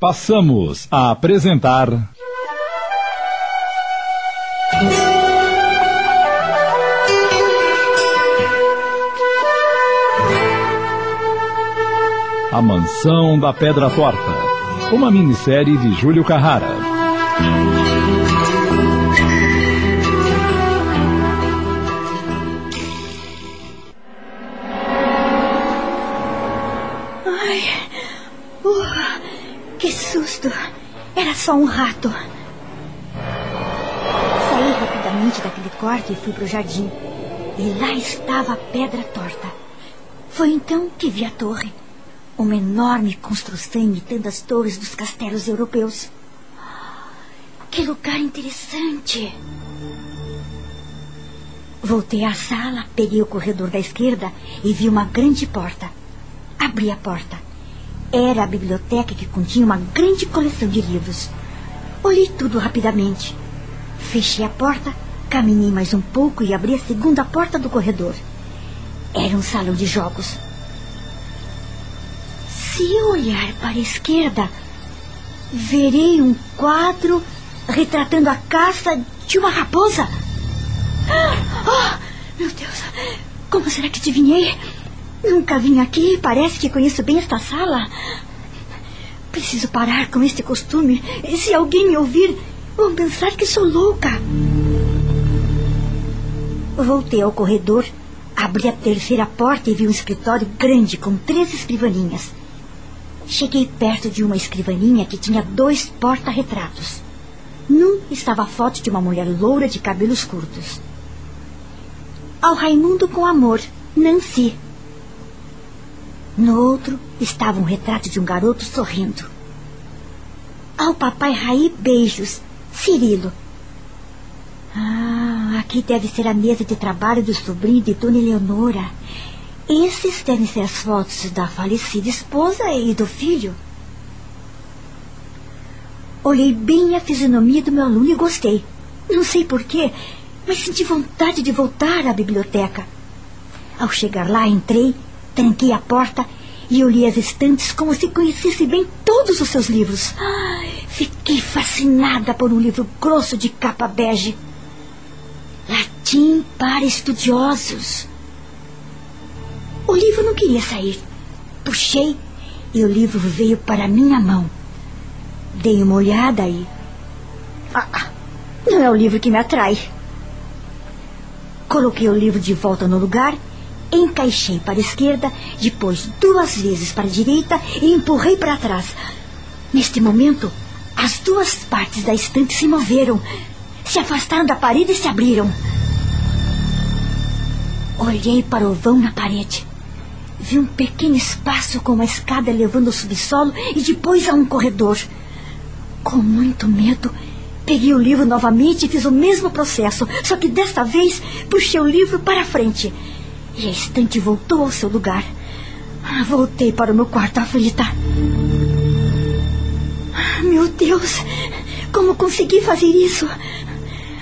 Passamos a apresentar. A Mansão da Pedra Torta. Uma minissérie de Júlio Carrara. Só um rato. Saí rapidamente daquele quarto e fui para o jardim. E lá estava a pedra torta. Foi então que vi a torre. Uma enorme construção imitando as torres dos castelos europeus. Que lugar interessante! Voltei à sala, peguei o corredor da esquerda e vi uma grande porta. Abri a porta. Era a biblioteca que continha uma grande coleção de livros. Olhei tudo rapidamente. Fechei a porta, caminhei mais um pouco e abri a segunda porta do corredor. Era um salão de jogos. Se eu olhar para a esquerda, verei um quadro retratando a caça de uma raposa. Oh, meu Deus, como será que adivinhei? Nunca vim aqui, parece que conheço bem esta sala. Preciso parar com este costume. E se alguém me ouvir, vão pensar que sou louca. Voltei ao corredor, abri a terceira porta e vi um escritório grande com três escrivaninhas. Cheguei perto de uma escrivaninha que tinha dois porta-retratos. Num estava a foto de uma mulher loura de cabelos curtos. Ao Raimundo com amor, Nancy. No outro estava um retrato de um garoto sorrindo. Ao papai Raí, beijos. Cirilo. Ah, aqui deve ser a mesa de trabalho do sobrinho de Dona Eleonora. Esses devem ser as fotos da falecida esposa e do filho. Olhei bem a fisionomia do meu aluno e gostei. Não sei porquê, mas senti vontade de voltar à biblioteca. Ao chegar lá, entrei Tranquei a porta e olhei as estantes como se conhecesse bem todos os seus livros. fiquei fascinada por um livro grosso de capa bege. Latim para estudiosos. O livro não queria sair. Puxei e o livro veio para minha mão. Dei uma olhada e. Ah, não é o livro que me atrai. Coloquei o livro de volta no lugar encaixei para a esquerda, depois duas vezes para a direita e empurrei para trás. Neste momento, as duas partes da estante se moveram, se afastaram da parede e se abriram. Olhei para o vão na parede. Vi um pequeno espaço com uma escada levando ao subsolo e depois a um corredor. Com muito medo, peguei o livro novamente e fiz o mesmo processo, só que desta vez puxei o livro para frente. E a estante voltou ao seu lugar. Ah, voltei para o meu quarto aflita. Ah, meu Deus! Como consegui fazer isso?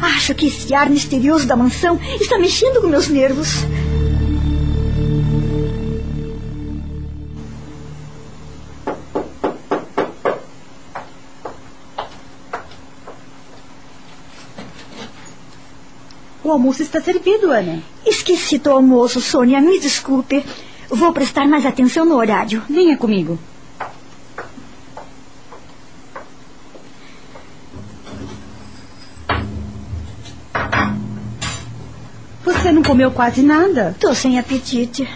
Acho que esse ar misterioso da mansão está mexendo com meus nervos. O almoço está servido, Ana. Esqueci do almoço, Sônia. Me desculpe. Vou prestar mais atenção no horário. Venha comigo. Você não comeu quase nada? Tô sem apetite.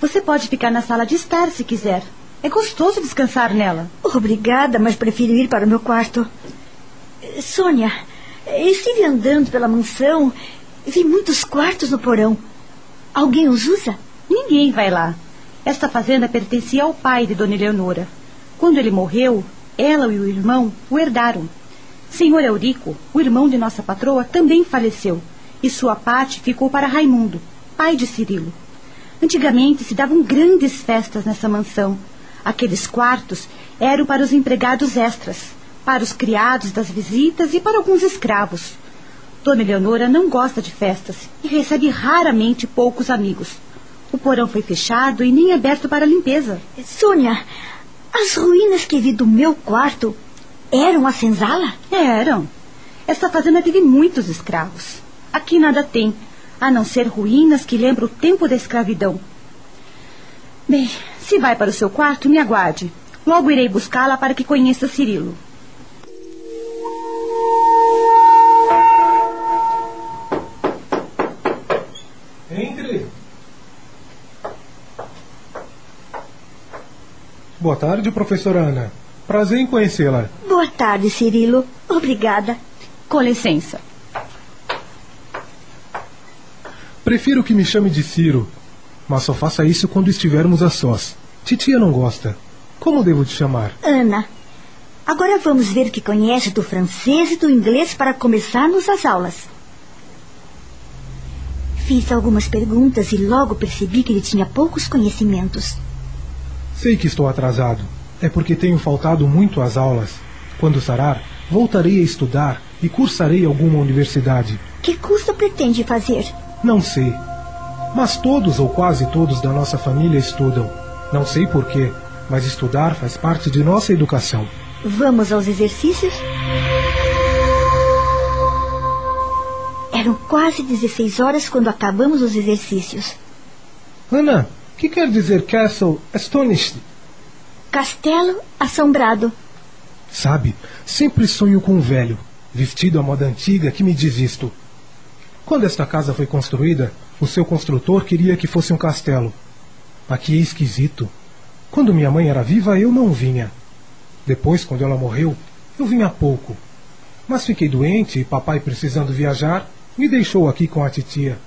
Você pode ficar na sala de estar se quiser. É gostoso descansar nela. Obrigada, mas prefiro ir para o meu quarto. Sônia, estive andando pela mansão Vi muitos quartos no porão. Alguém os usa? Ninguém vai lá. Esta fazenda pertencia ao pai de Dona Eleonora. Quando ele morreu, ela e o irmão o herdaram. Senhor Eurico, o irmão de nossa patroa, também faleceu, e sua parte ficou para Raimundo, pai de Cirilo. Antigamente se davam grandes festas nessa mansão. Aqueles quartos eram para os empregados extras, para os criados das visitas e para alguns escravos. Dona Eleonora não gosta de festas e recebe raramente poucos amigos. O porão foi fechado e nem aberto para limpeza. Sônia, As ruínas que vi do meu quarto eram a senzala? Eram. Esta fazenda teve muitos escravos. Aqui nada tem, a não ser ruínas que lembram o tempo da escravidão. Bem, se vai para o seu quarto, me aguarde. Logo irei buscá-la para que conheça Cirilo. Boa tarde, professora Ana. Prazer em conhecê-la. Boa tarde, Cirilo. Obrigada. Com licença. Prefiro que me chame de Ciro, mas só faça isso quando estivermos a sós. Titia não gosta. Como devo te chamar? Ana. Agora vamos ver o que conhece do francês e do inglês para começarmos as aulas. Fiz algumas perguntas e logo percebi que ele tinha poucos conhecimentos. Sei que estou atrasado. É porque tenho faltado muito às aulas. Quando sarar, voltarei a estudar e cursarei alguma universidade. Que curso pretende fazer? Não sei. Mas todos ou quase todos da nossa família estudam. Não sei porquê, mas estudar faz parte de nossa educação. Vamos aos exercícios? Eram quase 16 horas quando acabamos os exercícios. Ana, que quer dizer Castle Astonished? Castelo assombrado. Sabe, sempre sonho com um velho, vestido à moda antiga, que me diz isto. Quando esta casa foi construída, o seu construtor queria que fosse um castelo. Aqui é esquisito. Quando minha mãe era viva, eu não vinha. Depois, quando ela morreu, eu vinha pouco. Mas fiquei doente e papai, precisando viajar, me deixou aqui com a titia.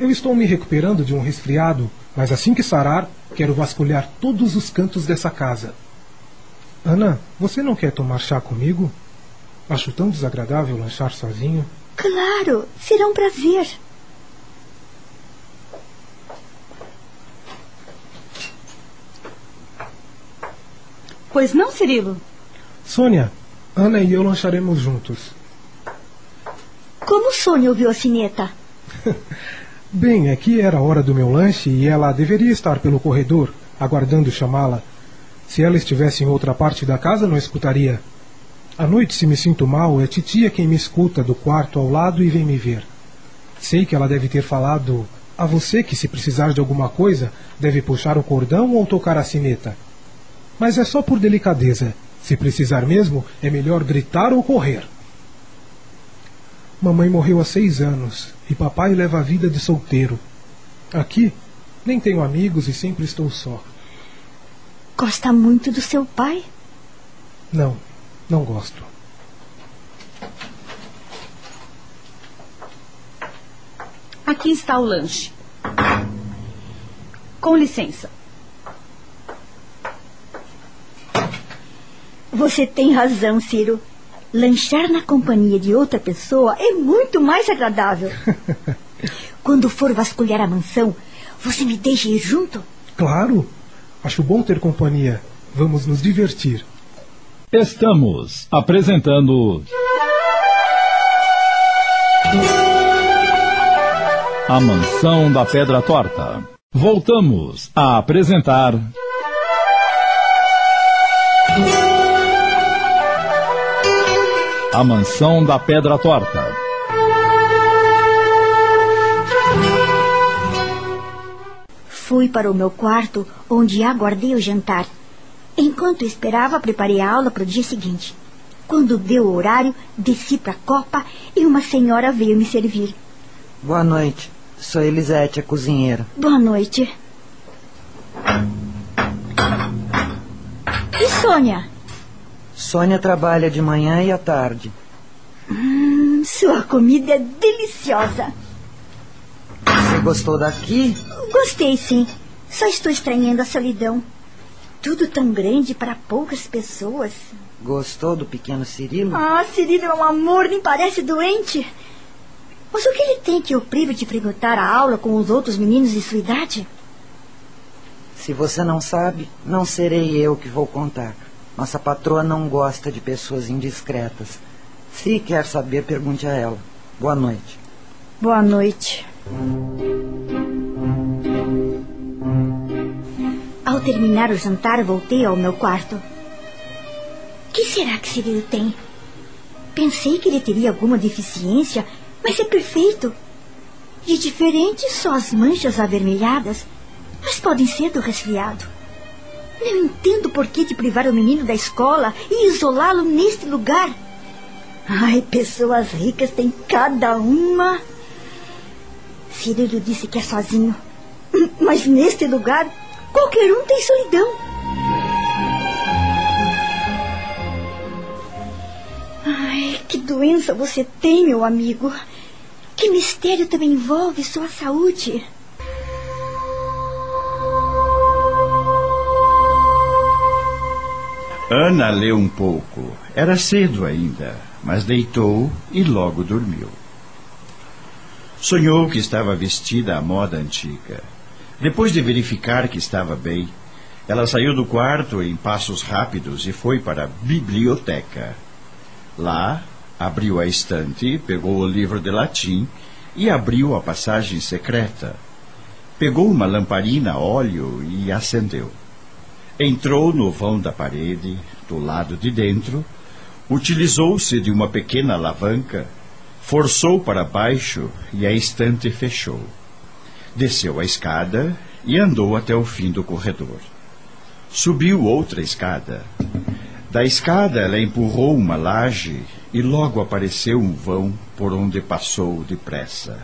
Eu estou me recuperando de um resfriado, mas assim que sarar, quero vasculhar todos os cantos dessa casa. Ana, você não quer tomar chá comigo? Acho tão desagradável lanchar sozinho. Claro, será um prazer. Pois não, Cirilo? Sônia, Ana e eu lancharemos juntos. Como Sônia ouviu a sineta? Bem, aqui era a hora do meu lanche e ela deveria estar pelo corredor, aguardando chamá-la. Se ela estivesse em outra parte da casa, não escutaria. À noite, se me sinto mal, é titia quem me escuta do quarto ao lado e vem me ver. Sei que ela deve ter falado a você que, se precisar de alguma coisa, deve puxar o cordão ou tocar a sineta. Mas é só por delicadeza. Se precisar mesmo, é melhor gritar ou correr. Mamãe morreu há seis anos e papai leva a vida de solteiro. Aqui, nem tenho amigos e sempre estou só. Gosta muito do seu pai? Não, não gosto. Aqui está o lanche. Com licença. Você tem razão, Ciro. Lanchar na companhia de outra pessoa é muito mais agradável. Quando for vasculhar a mansão, você me deixa ir junto? Claro. Acho bom ter companhia. Vamos nos divertir. Estamos apresentando. A Mansão da Pedra Torta. Voltamos a apresentar. A Mansão da Pedra Torta. Fui para o meu quarto, onde aguardei o jantar. Enquanto esperava, preparei a aula para o dia seguinte. Quando deu o horário, desci para a copa e uma senhora veio me servir. Boa noite. Sou Elisete, a cozinheira. Boa noite. E Sônia? Sônia trabalha de manhã e à tarde. Hum, sua comida é deliciosa. Você gostou daqui? Gostei, sim. Só estou estranhando a solidão. Tudo tão grande para poucas pessoas. Gostou do pequeno Cirilo? Ah, Cirilo é um amor, nem parece doente. Mas o que ele tem que o priva de frequentar a aula com os outros meninos de sua idade? Se você não sabe, não serei eu que vou contar. Nossa patroa não gosta de pessoas indiscretas. Se quer saber, pergunte a ela. Boa noite. Boa noite. Ao terminar o jantar, voltei ao meu quarto. Que será que Cirilo tem? Pensei que ele teria alguma deficiência, mas é perfeito. De diferente só as manchas avermelhadas, mas podem ser do resfriado. Não entendo por que de privar o menino da escola e isolá-lo neste lugar. Ai, pessoas ricas têm cada uma. Cirilo disse que é sozinho. Mas neste lugar, qualquer um tem solidão. Ai, que doença você tem, meu amigo. Que mistério também envolve sua saúde. Ana leu um pouco. Era cedo ainda, mas deitou e logo dormiu. Sonhou que estava vestida à moda antiga. Depois de verificar que estava bem, ela saiu do quarto em passos rápidos e foi para a biblioteca. Lá, abriu a estante, pegou o livro de latim e abriu a passagem secreta. Pegou uma lamparina a óleo e acendeu. Entrou no vão da parede, do lado de dentro, utilizou-se de uma pequena alavanca, forçou para baixo e a estante fechou. Desceu a escada e andou até o fim do corredor. Subiu outra escada. Da escada ela empurrou uma laje e logo apareceu um vão por onde passou depressa.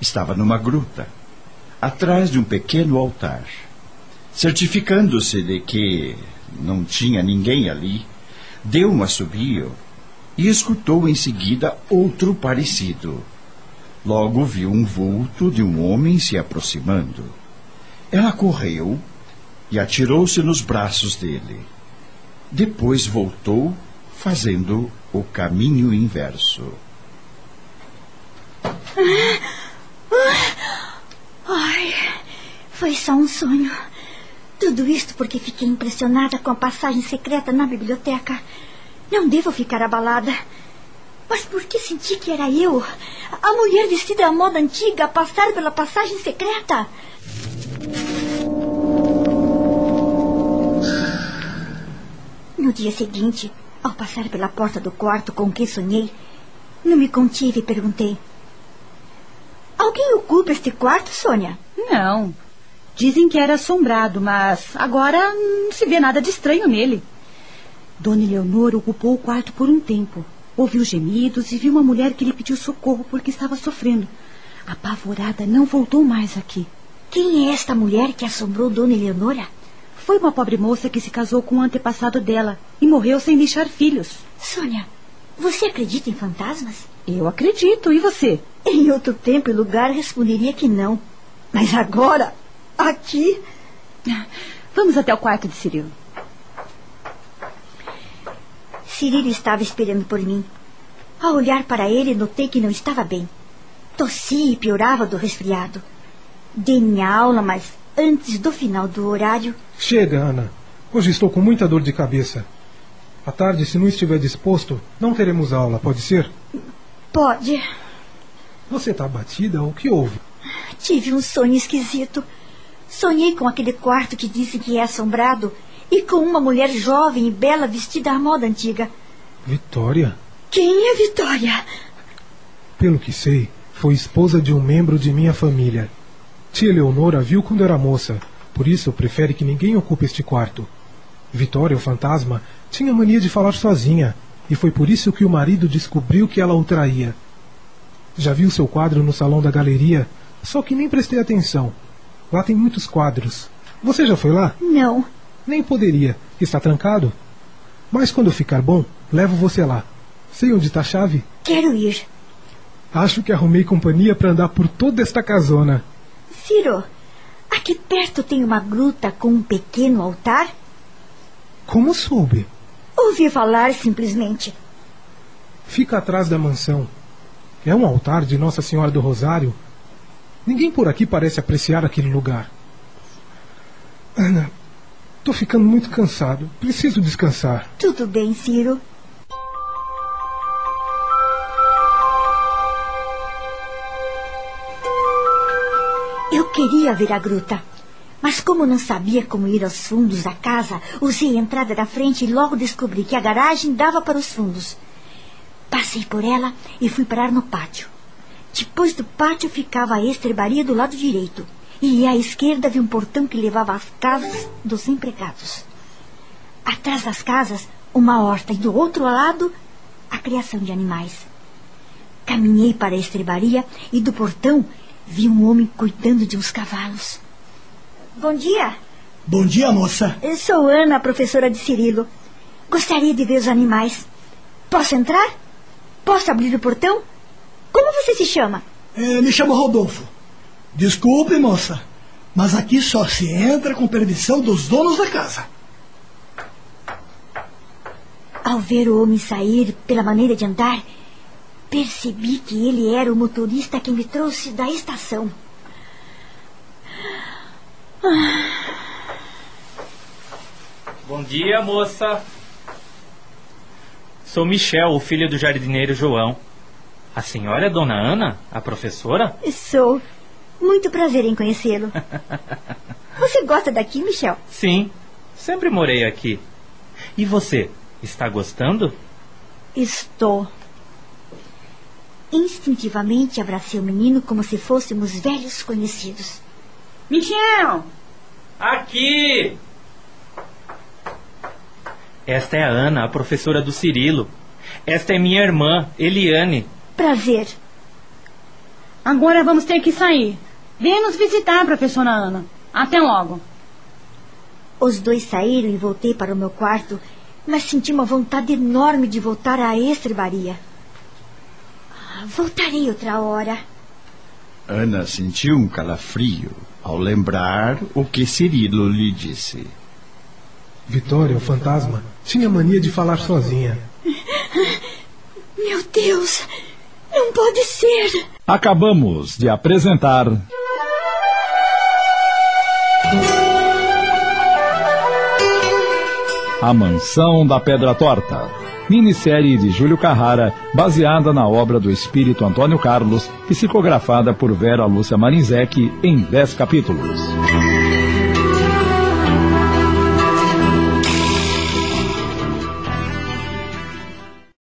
Estava numa gruta, atrás de um pequeno altar. Certificando-se de que não tinha ninguém ali, deu um assobio e escutou em seguida outro parecido. Logo viu um vulto de um homem se aproximando. Ela correu e atirou-se nos braços dele. Depois voltou, fazendo o caminho inverso. Ai, foi só um sonho. Tudo isto porque fiquei impressionada com a passagem secreta na biblioteca. Não devo ficar abalada. Mas por que senti que era eu, a mulher vestida à moda antiga, a passar pela passagem secreta? No dia seguinte, ao passar pela porta do quarto com que sonhei, não me contive e perguntei: Alguém ocupa este quarto, Sônia? Não. Dizem que era assombrado, mas agora não se vê nada de estranho nele. Dona Eleonora ocupou o quarto por um tempo. Ouviu gemidos e viu uma mulher que lhe pediu socorro porque estava sofrendo. Apavorada, não voltou mais aqui. Quem é esta mulher que assombrou Dona Eleonora? Foi uma pobre moça que se casou com um antepassado dela e morreu sem deixar filhos. Sônia, você acredita em fantasmas? Eu acredito. E você? Em outro tempo e lugar responderia que não. Mas agora, aqui. Vamos até o quarto de Cirilo. Cirilo estava esperando por mim. Ao olhar para ele, notei que não estava bem. Tossia e piorava do resfriado. Dei minha aula, mas antes do final do horário. Chega, Ana. Hoje estou com muita dor de cabeça. À tarde, se não estiver disposto, não teremos aula, pode ser? Pode. Você está abatida? O que houve? Tive um sonho esquisito. Sonhei com aquele quarto que dizem que é assombrado e com uma mulher jovem e bela vestida à moda antiga. Vitória? Quem é Vitória? Pelo que sei, foi esposa de um membro de minha família. Tia Leonora viu quando era moça, por isso prefere que ninguém ocupe este quarto. Vitória, o fantasma, tinha mania de falar sozinha, e foi por isso que o marido descobriu que ela o traía. Já viu seu quadro no salão da galeria, só que nem prestei atenção. Lá tem muitos quadros. Você já foi lá? Não. Nem poderia. Está trancado? Mas quando ficar bom, levo você lá. Sei onde está a chave? Quero ir. Acho que arrumei companhia para andar por toda esta casona. Ciro, aqui perto tem uma gruta com um pequeno altar? Como soube? Ouvi falar simplesmente. Fica atrás da mansão. É um altar de Nossa Senhora do Rosário. Ninguém por aqui parece apreciar aquele lugar. Ana, estou ficando muito cansado. Preciso descansar. Tudo bem, Ciro. Eu queria ver a gruta, Mas como não sabia como ir aos fundos da casa, usei a entrada da frente e logo descobri que a garagem dava para os fundos. Passei por ela e fui parar no pátio. Depois do pátio ficava a estrebaria do lado direito. E à esquerda havia um portão que levava às casas dos empregados. Atrás das casas, uma horta e do outro lado, a criação de animais. Caminhei para a estrebaria e do portão vi um homem cuidando de uns cavalos. Bom dia. Bom dia, moça. Eu sou Ana, professora de Cirilo. Gostaria de ver os animais. Posso entrar? Posso abrir o portão? Como você se chama? É, me chamo Rodolfo. Desculpe, moça, mas aqui só se entra com permissão dos donos da casa. Ao ver o homem sair pela maneira de andar, percebi que ele era o motorista que me trouxe da estação. Bom dia, moça. Sou Michel, o filho do jardineiro João. A senhora é Dona Ana, a professora? Sou. Muito prazer em conhecê-lo. Você gosta daqui, Michel? Sim, sempre morei aqui. E você, está gostando? Estou. Instintivamente abracei o menino como se fôssemos velhos conhecidos. Michel! Aqui! Esta é a Ana, a professora do Cirilo. Esta é minha irmã, Eliane. Prazer. Agora vamos ter que sair. Venha nos visitar, professora Ana. Até logo. Os dois saíram e voltei para o meu quarto, mas senti uma vontade enorme de voltar à estrebaria. Voltarei outra hora. Ana sentiu um calafrio ao lembrar o que Cirilo lhe disse. Vitória, o fantasma, tinha mania de falar sozinha. Meu Deus! Não pode ser! Acabamos de apresentar. A Mansão da Pedra Torta. Minissérie de Júlio Carrara, baseada na obra do espírito Antônio Carlos, psicografada por Vera Lúcia Marinzec em 10 capítulos.